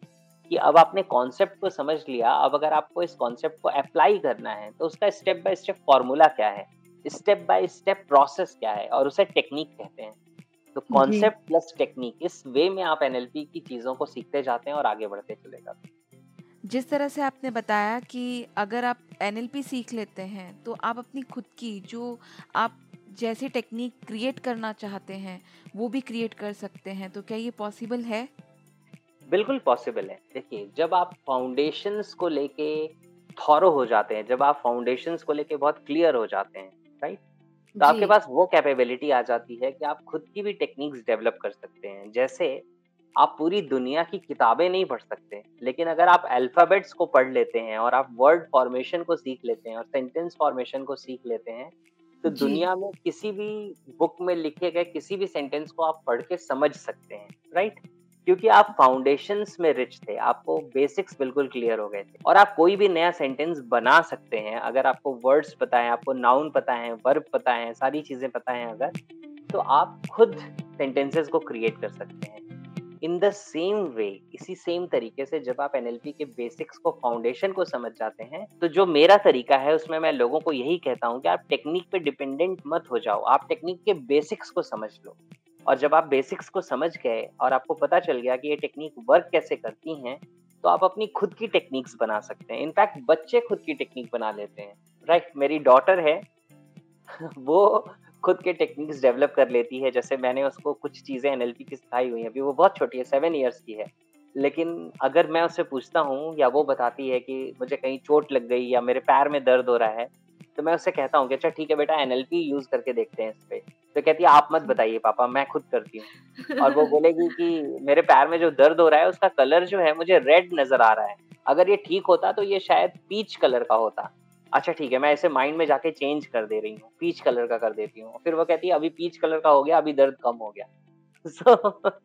कि अब आपने कॉन्सेप्ट को समझ लिया अब अगर आपको इस कॉन्सेप्ट को अप्लाई करना है तो उसका स्टेप बाय स्टेप फॉर्मूला क्या है? स्टेप बाय स्टेप प्रोसेस क्या है? और उसे टेक्निक कहते हैं। तो कॉन्सेप्ट प्लस टेक्निक इस वे में आप एनएलपी की चीज़ों को सीखते जाते हैं और आगे बढ़ते चले जाते हैं। जिस तरह से आपने बताया कि अगर आप एनएलपी सीख लेते हैं तो आप अपनी खुद की जो आप जैसे टेक्निक क्रिएट करना चाहते हैं वो भी क्रिएट कर सकते हैं। तो क्या ये पॉसिबल है? बिल्कुल पॉसिबल है। देखिए जब आप फाउंडेशंस को लेके थॉरो हो जाते हैं जब आप फाउंडेशंस को लेके बहुत क्लियर हो जाते हैं राइट तो आपके पास वो कैपेबिलिटी आ जाती है कि आप खुद की भी टेक्निक्स डेवलप कर सकते हैं। जैसे आप पूरी दुनिया की किताबें नहीं पढ़ सकते लेकिन अगर आप अल्फ़ाबेट्स को पढ़ लेते हैं और आप वर्ड फॉर्मेशन को सीख लेते हैं और सेंटेंस फॉर्मेशन को सीख लेते हैं तो दुनिया में किसी भी बुक में लिखे गए किसी भी सेंटेंस को आप पढ़ के समझ सकते हैं राइट क्योंकि आप फाउंडेशन में रिच थे, आपको बेसिक्स बिल्कुल क्लियर हो गए थे। और आप कोई भी नया सेंटेंस बना सकते हैं, अगर आपको वर्ड्स पता है, आपको नाउन पता है वर्ब पता है, सारी चीज़ें पता है अगर तो आप खुद सेंटेंसेस को क्रिएट कर सकते हैं। इन द सेम वे इसी सेम तरीके से जब आप एनएलपी के बेसिक्स को फाउंडेशन को समझ जाते हैं तो जो मेरा तरीका है, उसमें मैं लोगों को यही कहता हूँ कि आप टेक्निक पे डिपेंडेंट मत हो जाओ। आप टेक्निक के बेसिक्स को समझ लो। और जब आप बेसिक्स को समझ गए और आपको पता चल गया कि ये टेक्निक वर्क कैसे करती हैं तो आप अपनी खुद की टेक्निक्स बना सकते हैं। इनफैक्ट बच्चे खुद की टेक्निक बना लेते हैं। Right right? मेरी डॉटर है, वो खुद के टेक्निक्स डेवलप कर लेती है। जैसे मैंने उसको कुछ चीज़ें एनएलपी की सिखाई हुई हैं, अभी वो बहुत छोटी है सेवन ईयर्स की है। लेकिन अगर मैं उससे पूछता हूँ या वो बताती है कि मुझे कहीं चोट लग गई या मेरे पैर में दर्द हो रहा है तो मैं उससे कहता हूँ कि अच्छा ठीक है बेटा एनएलपी यूज़ करके देखते हैं इस पे। तो कहती है आप मत बताइए पापा मैं खुद करती हूँ। और वो बोलेगी कि मेरे पैर में जो दर्द हो रहा है उसका कलर जो है मुझे रेड नज़र आ रहा है। अगर ये ठीक होता तो ये शायद पीच कलर का होता। अच्छा ठीक है मैं इसे माइंड में जाके चेंज कर दे रही हूँ पीच कलर का कर देती हूँ। फिर वो कहती है अभी पीच कलर का हो गया अभी दर्द कम हो गया।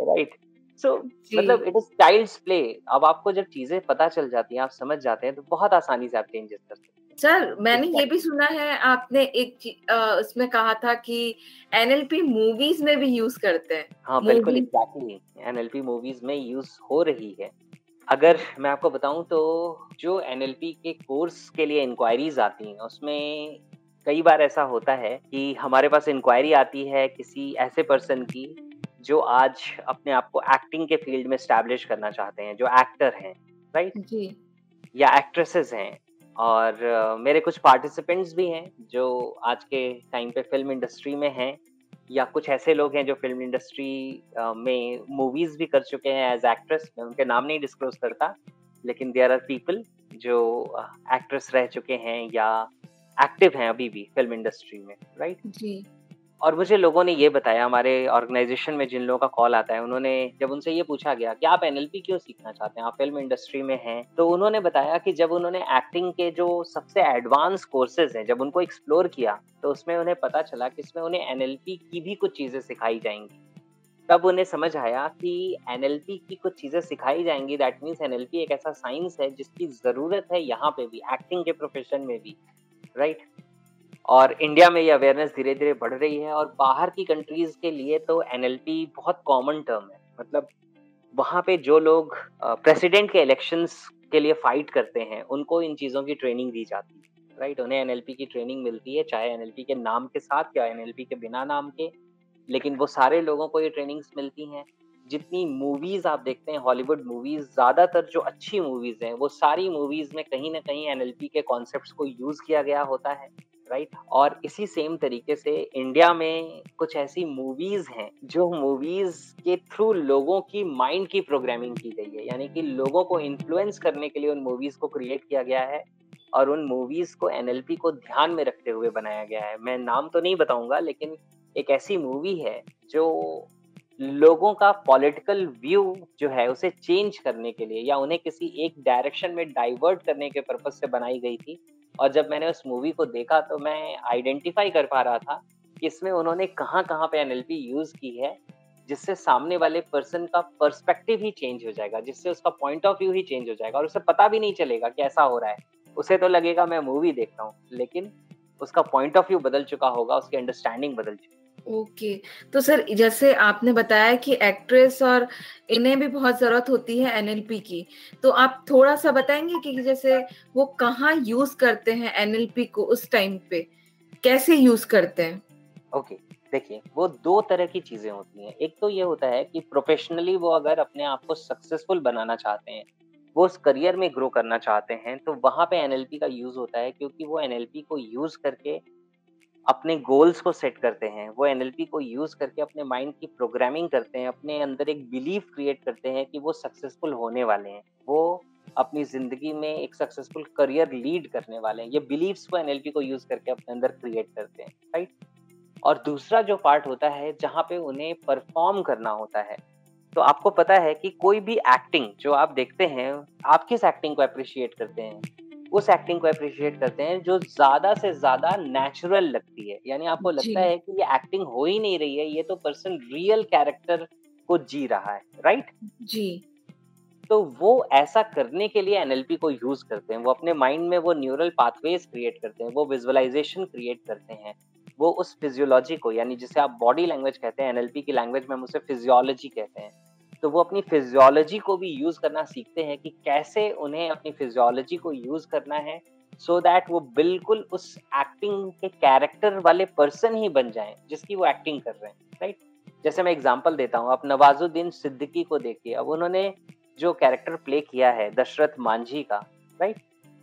राइट सो मतलब इट इज़ चाइल्ड्स प्ले अब आपको जब चीज़ें पता चल जाती हैं आप समझ जाते हैं तो बहुत आसानी से आप चेंजेस कर सकते हैं। सर मैंने ये भी सुना है आपने एक आ, उसमें कहा था कि एनएलपी मूवीज़ में भी यूज़ करते हैं। हाँ बिल्कुल एग्जैक्टली एनएलपी मूवीज़ में यूज़ हो रही है। अगर मैं आपको बताऊँ तो जो एनएलपी के कोर्स के लिए इंक्वायरीज आती हैं उसमें कई बार ऐसा होता है कि हमारे पास इंक्वायरी आती है किसी ऐसे पर्सन की जो आज अपने आप को एक्टिंग के फ़ील्ड में स्टैब्लिश करना चाहते हैं जो एक्टर हैं राइट जी। या एक्ट्रेसेस हैं और uh, मेरे कुछ पार्टिसिपेंट्स भी हैं जो आज के टाइम पे फ़िल्म इंडस्ट्री में हैं या कुछ ऐसे लोग हैं जो फ़िल्म इंडस्ट्री में मूवीज़ भी कर चुके हैं एज एक्ट्रेस मैं उनके नाम नहीं डिस्क्लोज करता लेकिन देयर आर पीपल जो एक्ट्रेस रह चुके हैं या एक्टिव हैं अभी भी फ़िल्म इंडस्ट्री में राइट right? जी। और मुझे लोगों ने ये बताया, हमारे ऑर्गेनाइजेशन में जिन लोगों का कॉल आता है, उन्होंने जब उनसे ये पूछा गया कि आप एनएलपी क्यों सीखना चाहते हैं? आप फ़िल्म इंडस्ट्री में हैं। तो उन्होंने बताया कि जब उन्होंने एक्टिंग के जो सबसे एडवांस कोर्सेज हैं, जब उनको एक्सप्लोर किया तो उसमें उन्हें पता चला कि इसमें उन्हें एनएलपी की भी कुछ चीज़ें सिखाई जाएँगी। तब उन्हें समझ आया कि एनएलपी की कुछ चीज़ें सिखाई जाएँगी दैट मीन्स एनएलपी एक ऐसा साइंस है जिसकी ज़रूरत है यहाँ पे भी एक्टिंग के प्रोफेशन में भी राइट right? और इंडिया में ये अवेयरनेस धीरे धीरे बढ़ रही है और बाहर की कंट्रीज़ के लिए तो एनएलपी बहुत कॉमन टर्म है। मतलब वहाँ पे जो लोग प्रेसिडेंट के इलेक्शंस के लिए फाइट करते हैं, उनको इन चीज़ों की ट्रेनिंग दी जाती है राइट उन्हें एनएलपी की ट्रेनिंग मिलती है, चाहे एनएलपी के नाम के साथ या एनएलपी के बिना नाम के, लेकिन वो सारे लोगों को ये ट्रेनिंग्स मिलती हैं। जितनी मूवीज़ आप देखते हैं हॉलीवुड मूवीज़ ज़्यादातर जो अच्छी मूवीज़ हैं, वो सारी मूवीज़ में कहीं ना कहीं एनएलपी के कॉन्सेप्ट्स को यूज़ किया गया होता है। राइट? और इसी सेम तरीके से इंडिया में कुछ ऐसी मूवीज़ हैं जो मूवीज़ के थ्रू लोगों की माइंड की प्रोग्रामिंग की गई है। यानी कि लोगों को इन्फ्लुएंस करने के लिए उन मूवीज़ को क्रिएट किया गया है और उन मूवीज़ को एनएलपी को ध्यान में रखते हुए बनाया गया है। मैं नाम तो नहीं बताऊँगा, लेकिन एक ऐसी मूवी है जो लोगों का पॉलिटिकल व्यू जो है उसे चेंज करने के लिए या उन्हें किसी एक डायरेक्शन में डाइवर्ट करने के पर्पज से बनाई गई थी और जब मैंने उस मूवी को देखा तो मैं आइडेंटिफाई कर पा रहा था कि इसमें उन्होंने कहाँ कहाँ पे एनएलपी यूज़ की है, जिससे सामने वाले पर्सन का पर्सपेक्टिव ही चेंज हो जाएगा, जिससे उसका पॉइंट ऑफ़ व्यू ही चेंज हो जाएगा और उसे पता भी नहीं चलेगा कि ऐसा हो रहा है। उसे तो लगेगा मैं मूवी देखता हूँ, लेकिन उसका पॉइंट ऑफ़ व्यू बदल चुका होगा, उसकी अंडरस्टैंडिंग बदल चुकी ओके। तो सर जैसे आपने बताया कि एक्ट्रेस और इन्हें भी बहुत ज़रूरत होती है एनएलपी की तो आप थोड़ा सा बताएँगे कि जैसे वो कहाँ यूज़ करते हैं एनएलपी को उस टाइम पे? कैसे यूज़ करते हैं? ओके okay, देखिए वो दो तरह की चीज़ें होती हैं। एक तो ये होता है कि प्रोफेशनली वो अगर अपने आप को सक्सेसफुल बनाना चाहते हैं वो उस करियर में ग्रो करना चाहते हैं तो वहाँ पे एनएलपी का यूज़ होता है क्योंकि वो एनएलपी को यूज़ करके अपने गोल्स को सेट करते हैं, वो एनएलपी को यूज़ करके अपने माइंड की प्रोग्रामिंग करते हैं, अपने अंदर एक बिलीफ क्रिएट करते हैं कि वो सक्सेसफुल होने वाले हैं, वो अपनी ज़िंदगी में एक सक्सेसफुल करियर लीड करने वाले हैं। ये बिलीव्स को एनएलपी को यूज़ करके अपने अंदर क्रिएट करते हैं, राइट? और दूसरा जो पार्ट होता है, जहाँ पे उन्हें परफॉर्म करना होता है तो आपको पता है कि कोई भी एक्टिंग जो आप देखते हैं, आप किस एक्टिंग को अप्रिशिएट करते हैं? उस एक्टिंग को अप्रिशिएट करते हैं जो ज़्यादा से ज़्यादा नेचुरल लगती है। यानी आपको लगता है कि ये एक्टिंग हो ही नहीं रही है ये तो पर्सन रियल कैरेक्टर को जी रहा है राइट जी। तो वो ऐसा करने के लिए एनएलपी को यूज़ करते हैं वो अपने माइंड में वो न्यूरल पाथवेज क्रिएट करते हैं वो विजुअलाइजेशन क्रिएट करते हैं वो उस फिजियोलॉजी को यानी जिसे आप बॉडी लैंग्वेज कहते हैं एनएलपी की लैंग्वेज में हम उसे फिजियोलॉजी कहते हैं। तो वो अपनी फिजियोलॉजी को भी यूज़ करना सीखते हैं कि कैसे उन्हें अपनी फिजियोलॉजी को यूज़ करना है सो so दैट वो बिल्कुल उस एक्टिंग के कैरेक्टर वाले पर्सन ही बन जाएँ जिसकी वो एक्टिंग कर रहे हैं राइट जैसे मैं एग्जांपल देता हूँ आप नवाजुद्दीन सिद्दीकी को देखिए अब उन्होंने जो कैरेक्टर प्ले किया है दशरथ मांझी का राइट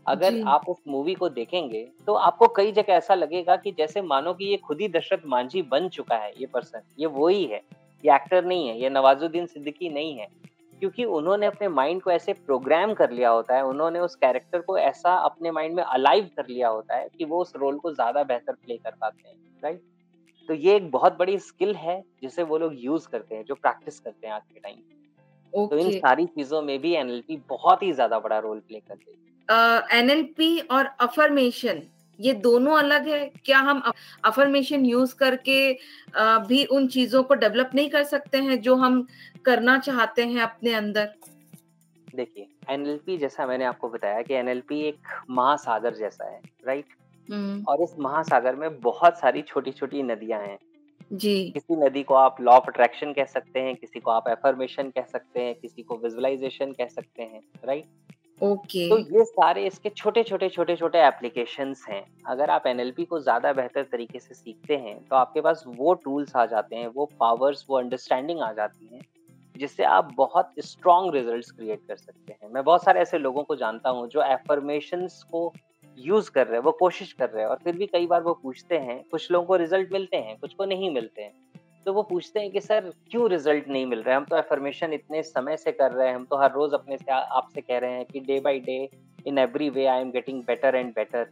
अगर आप उस मूवी को देखेंगे तो आपको कई जगह ऐसा लगेगा कि जैसे मानो कि ये खुद ही दशरथ मांझी बन चुका है ये पर्सन ये वो ही है। ये एक्टर नहीं है ये नवाजुद्दीन सिद्दीकी नहीं है। क्योंकि उन्होंने अपने माइंड को ऐसे प्रोग्राम कर लिया होता है उन्होंने उस कैरेक्टर को ऐसा अपने माइंड में अलाइव कर लिया होता है कि वो उस रोल को ज़्यादा बेहतर प्ले कर पाते हैं राइट तो ये एक बहुत बड़ी स्किल है जिसे वो लोग यूज़ करते हैं जो प्रैक्टिस करते हैं आज के टाइम okay. तो इन सारी चीज़ों में भी एनएलपी बहुत ही ज़्यादा बड़ा रोल प्ले करते हैं। एनएलपी और अफर्मेशन ये दोनों अलग है। क्या हम अफर्मेशन यूज़ करके भी उन चीज़ों को डेवलप नहीं कर सकते हैं जो हम करना चाहते हैं अपने अंदर? देखिए एनएलपी जैसा मैंने आपको बताया कि एनएलपी एक महासागर जैसा है राइट हम्म। और इस महासागर में बहुत सारी छोटी छोटी नदियाँ हैं। जी। किसी नदी को आप लॉ ऑफ़ अट्रैक्शन कह सकते हैं किसी को आप एफर्मेशन कह सकते हैं किसी को विजुअलाइजेशन कह सकते हैं राइट ओके। तो ये सारे इसके छोटे छोटे छोटे छोटे एप्लीकेशन हैं। अगर आप एनएलपी को ज़्यादा बेहतर तरीके से सीखते हैं तो आपके पास वो टूल्स आ जाते हैं, वो पावर्स वो अंडरस्टैंडिंग आ जाती है, जिससे आप बहुत स्ट्रॉन्ग रिजल्ट्स क्रिएट कर सकते हैं। मैं बहुत सारे ऐसे लोगों को जानता हूँ जो एफर्मेशन को यूज़ कर रहे हैं, वो कोशिश कर रहे हैं और फिर भी कई बार वो पूछते हैं, कुछ लोगों को रिज़ल्ट मिलते हैं, कुछ को नहीं मिलते हैं। तो वो पूछते हैं कि, सर, क्यों रिज़ल्ट नहीं मिल रहा है? हम तो एफर्मेशन इतने समय से कर रहे हैं, हम तो हर रोज अपने से, आपसे कह रहे हैं कि day by day in every way I am getting better and better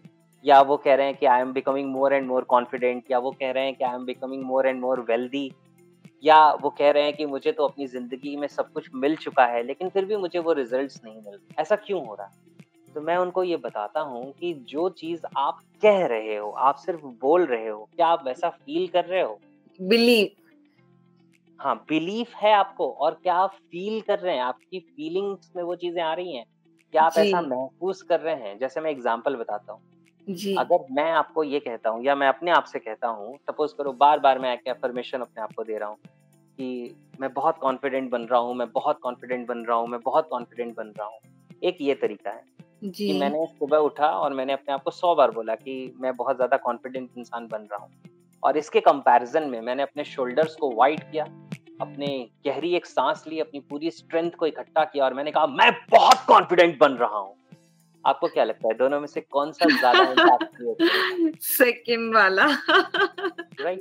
या वो कह रहे हैं कि I am becoming more and more confident या वो कह रहे हैं कि I am becoming more and more wealthy या वो कह रहे हैं कि, मुझे तो अपनी ज़िंदगी में सब कुछ मिल चुका है, लेकिन फिर भी मुझे वो रिजल्ट्स नहीं मिल ऐसा क्यों हो रहा है? तो मैं उनको ये बताता हूँ कि जो चीज़ आप कह रहे हो, आप सिर्फ़ बोल रहे हो, क्या आप वैसा फील कर रहे हो? बिलीव। हाँ बिलीफ है आपको और क्या आप फील कर रहे हैं आपकी फीलिंग्स में वो चीज़ें आ रही हैं क्या आप ऐसा महसूस कर रहे हैं? जैसे मैं एग्जांपल बताता हूँ। जी। अगर मैं आपको ये कहता हूँ या मैं अपने आप से कहता हूँ सपोज़ करो बार बार मैं अफर्मेशन अपने आप को दे रहा हूँ कि मैं बहुत कॉन्फिडेंट बन रहा हूँ मैं बहुत कॉन्फिडेंट बन रहा हूँ मैं बहुत कॉन्फिडेंट बन रहा हूँ। एक ये तरीका है जी। कि मैंने सुबह उठा और मैंने अपने आप को सौ बार बोला कि मैं बहुत ज़्यादा कॉन्फिडेंट इंसान बन रहा हूँ। और इसके कंपैरिजन में मैंने अपने शोल्डर्स को वाइट किया अपने गहरी एक सांस ली अपनी पूरी स्ट्रेंथ को इकट्ठा किया और मैंने कहा मैं बहुत कॉन्फिडेंट बन रहा हूँ। आपको क्या लगता है दोनों में से कौन सा ज़्यादा सेकंड वाला। राइट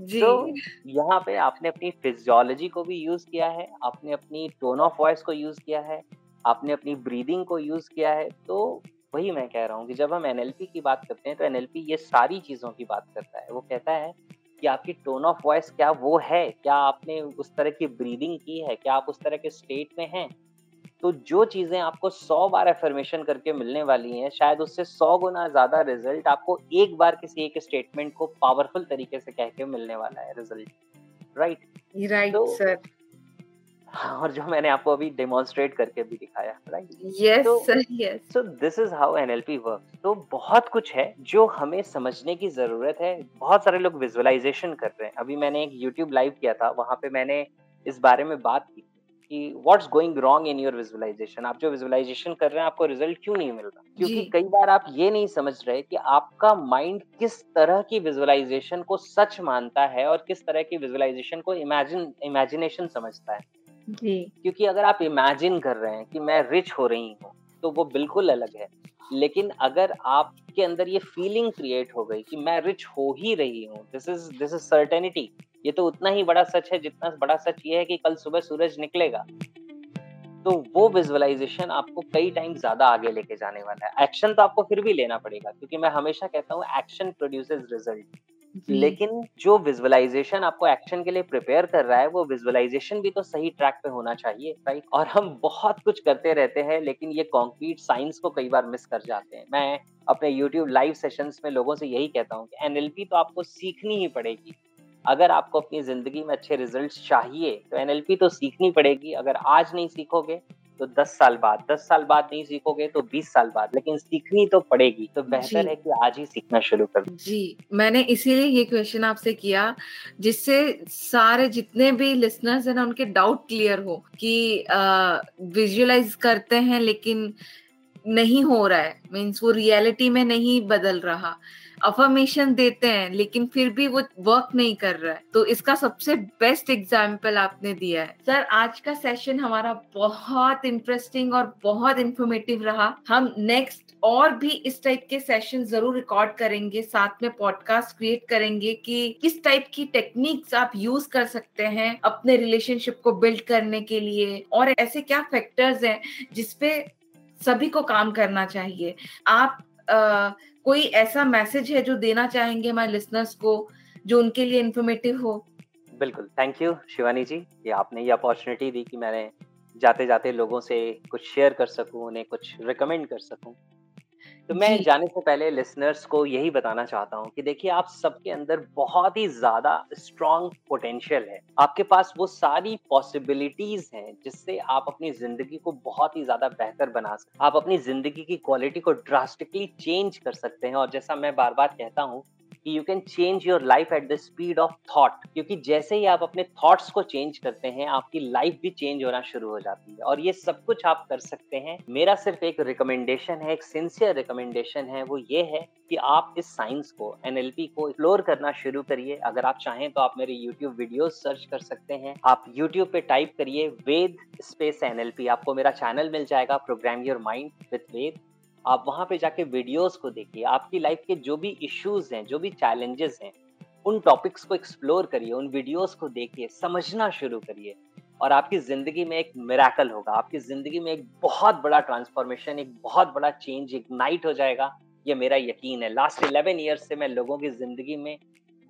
जी। तो यहाँ पे आपने अपनी फिजियोलॉजी को भी यूज़ किया है आपने अपनी टोन ऑफ़ वॉइस को यूज़ किया है आपने अपनी ब्रीदिंग को यूज़ किया है तो वही मैं कह रहा हूँ कि जब हम एनएलपी की बात करते हैं तो एनएलपी ये सारी चीज़ों की बात करता है। वो कहता है कि आपकी टोन ऑफ़ वॉइस क्या वो है? क्या आपने उस तरह की ब्रीदिंग की है? क्या आप उस तरह के स्टेट में हैं? तो जो चीज़ें आपको सौ बार एफर्मेशन करके मिलने वाली हैं शायद उससे सौ गुना ज़्यादा रिज़ल्ट आपको एक बार किसी एक स्टेटमेंट को पावरफुल तरीके से कह के मिलने वाला है रिज़ल्ट राइट राइट सर और जो मैंने आपको अभी डेमोन्स्ट्रेट करके भी दिखाया right yes yes so this is how NLP work तो बहुत कुछ है जो हमें समझने की ज़रूरत है। बहुत सारे लोग विजुअलाइजेशन कर रहे हैं। अभी मैंने एक यूट्यूब लाइव किया था वहाँ पे मैंने इस बारे में बात की कि what's going wrong in your visualisation आप जो विजुअलाइजेशन कर रहे हैं आपको रिज़ल्ट क्यों नहीं मिल रहा? क्योंकि कई बार आप ये नहीं समझ रहे कि आपका माइंड किस तरह की विजुअलाइजेशन को सच मानता है और किस तरह की विजुअलाइजेशन को इमेजिन इमेजिनेशन समझता है। क्योंकि अगर आप इमेजिन कर रहे हैं कि मैं रिच हो रही हूँ तो वो बिल्कुल अलग है। लेकिन अगर आपके अंदर ये फीलिंग क्रिएट हो गई कि मैं रिच हो ही रही हूँ this is this is certainty ये तो उतना ही बड़ा सच है जितना बड़ा सच ये है कि कल सुबह सूरज निकलेगा। तो वो विजुअलाइजेशन आपको कई टाइम ज़्यादा आगे लेके जाने वाला है। एक्शन तो आपको फिर भी लेना पड़ेगा, क्योंकि मैं हमेशा कहता हूँ एक्शन प्रोड्यूसेस रिज़ल्ट लेकिन जो विजुअलाइजेशन आपको एक्शन के लिए प्रिपेयर कर रहा है, वो विजुअलाइजेशन भी तो सही ट्रैक पे होना चाहिए, राइट? और हम बहुत कुछ करते रहते हैं, लेकिन ये कॉन्क्रीट साइंस को कई बार मिस कर जाते हैं। मैं अपने यूट्यूब लाइव सेशंस में लोगों से यही कहता हूँ कि एनएलपी तो आपको सीखनी ही पड़ेगी। अगर आपको अपनी ज़िंदगी में अच्छे रिज़ल्ट चाहिए तो एनएलपी तो सीखनी पड़ेगी। अगर आज नहीं सीखोगे तो दस साल बाद दस साल बाद नहीं सीखोगे तो बीस साल बाद लेकिन सीखनी तो पड़ेगी। तो बेहतर है कि आज ही सीखना शुरू कर जी मैंने इसीलिए ये क्वेश्चन आपसे किया जिससे सारे जितने भी लिसनर्स हैं ना उनके डाउट क्लियर हो कि विजुअलाइज करते हैं लेकिन नहीं हो रहा है। मीन्स वो रियलिटी में नहीं बदल रहा। अफर्मेशन देते हैं लेकिन फिर भी वो वर्क नहीं कर रहा है। तो इसका सबसे बेस्ट एग्ज़ाम्पल आपने दिया है। सर आज का सेशन हमारा बहुत इंटरेस्टिंग और बहुत इंफॉर्मेटिव रहा। हम नेक्स्ट और भी इस टाइप के सेशन ज़रूर रिकॉर्ड करेंगे साथ में पॉडकास्ट क्रिएट करेंगे कि किस टाइप की टेक्निक्स आप यूज़ कर सकते हैं अपने रिलेशनशिप को बिल्ड करने के लिए। और ऐसे क्या फैक्टर्स हैं जिसपे सभी को काम करना चाहिए। आप आ, कोई ऐसा मैसेज है जो देना चाहेंगे हमारे लिसनर्स को, जो उनके लिए इन्फॉर्मेटिव हो? बिल्कुल थैंक यू शिवानी जी। ये आपने ये अपॉर्चुनिटी दी कि मैंने जाते जाते लोगों से कुछ शेयर कर सकूँ, उन्हें कुछ रिकमेंड कर सकूँ। तो मैं जाने से पहले लिसनर्स को यही बताना चाहता हूँ कि देखिए आप सबके अंदर बहुत ही ज़्यादा स्ट्रॉन्ग पोटेंशियल है। आपके पास वो सारी पॉसिबिलिटीज हैं जिससे आप अपनी ज़िंदगी को बहुत ही ज़्यादा बेहतर बना सकते आप अपनी ज़िंदगी की क्वालिटी को ड्रास्टिकली चेंज कर सकते हैं। और जैसा मैं बार बार कहता हूँ कि you can change your life at the speed of thought क्योंकि जैसे ही आप अपने थॉट्स को चेंज करते हैं, आपकी लाइफ भी चेंज होना शुरू हो जाती है। और ये सब कुछ आप कर सकते हैं। मेरा सिर्फ़ एक रिकमेंडेशन है, एक सिंसियर रिकमेंडेशन है। वो ये है कि आप इस साइंस को एनएलपी को एक्सप्लोर करना शुरू करिए। अगर आप चाहें तो आप मेरे यूट्यूब वीडियो सर्च कर सकते हैं। आप यूट्यूब पे टाइप करिए वेद स्पेस एनएलपी आपको मेरा चैनल मिल जाएगा program your mind with Ved आप वहाँ पे जाके वीडियोस को देखिए, आपकी लाइफ के जो भी इश्यूज़ हैं, जो भी चैलेंजेस हैं, उन टॉपिक्स को एक्सप्लोर करिए, उन वीडियोस को देखिए, समझना शुरू करिए और आपकी ज़िंदगी में एक मेराकल होगा। आपकी ज़िंदगी में एक बहुत बड़ा ट्रांसफॉर्मेशन एक बहुत बड़ा चेंज एक नाइट हो जाएगा। ये मेरा यकीन है। लास्ट इलेवन ईयर्स से मैं लोगों की ज़िंदगी में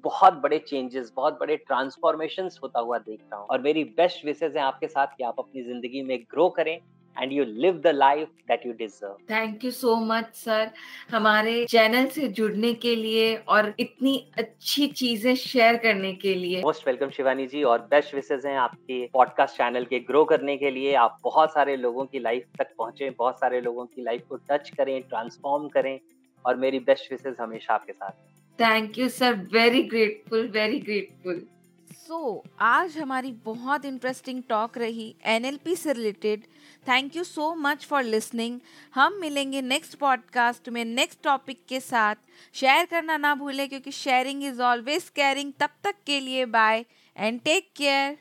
बहुत बड़े चेंजेस बहुत बड़े ट्रांसफॉर्मेशन होता हुआ देख रहा हूँ और मेरी बेस्ट विशेष है आपके साथ कि आप अपनी ज़िंदगी में ग्रो करें। And you live the life that you deserve thank you so much sir हमारे चैनल से जुड़ने के लिए और इतनी अच्छी चीज़ें शेयर करने के लिए। मोस्ट वेलकम शिवानी जी और बेस्ट विशेष हैं आपके पॉडकास्ट चैनल के ग्रो करने के लिए। आप बहुत सारे लोगों की लाइफ तक पहुँचे बहुत सारे लोगों की लाइफ को टच करें ट्रांसफॉर्म करें और मेरी बेस्ट विशेष हमेशा आपके साथ। Thank you sir very grateful very grateful so आज हमारी बहुत इंटरेस्टिंग टॉक रही एनएलपी से related thank you so much for listening हम मिलेंगे नेक्स्ट पॉडकास्ट में नेक्स्ट टॉपिक के साथ. शेयर करना ना भूलें, क्योंकि शेयरिंग इज़ ऑलवेज केयरिंग तब तक के लिए बाय एंड टेक केयर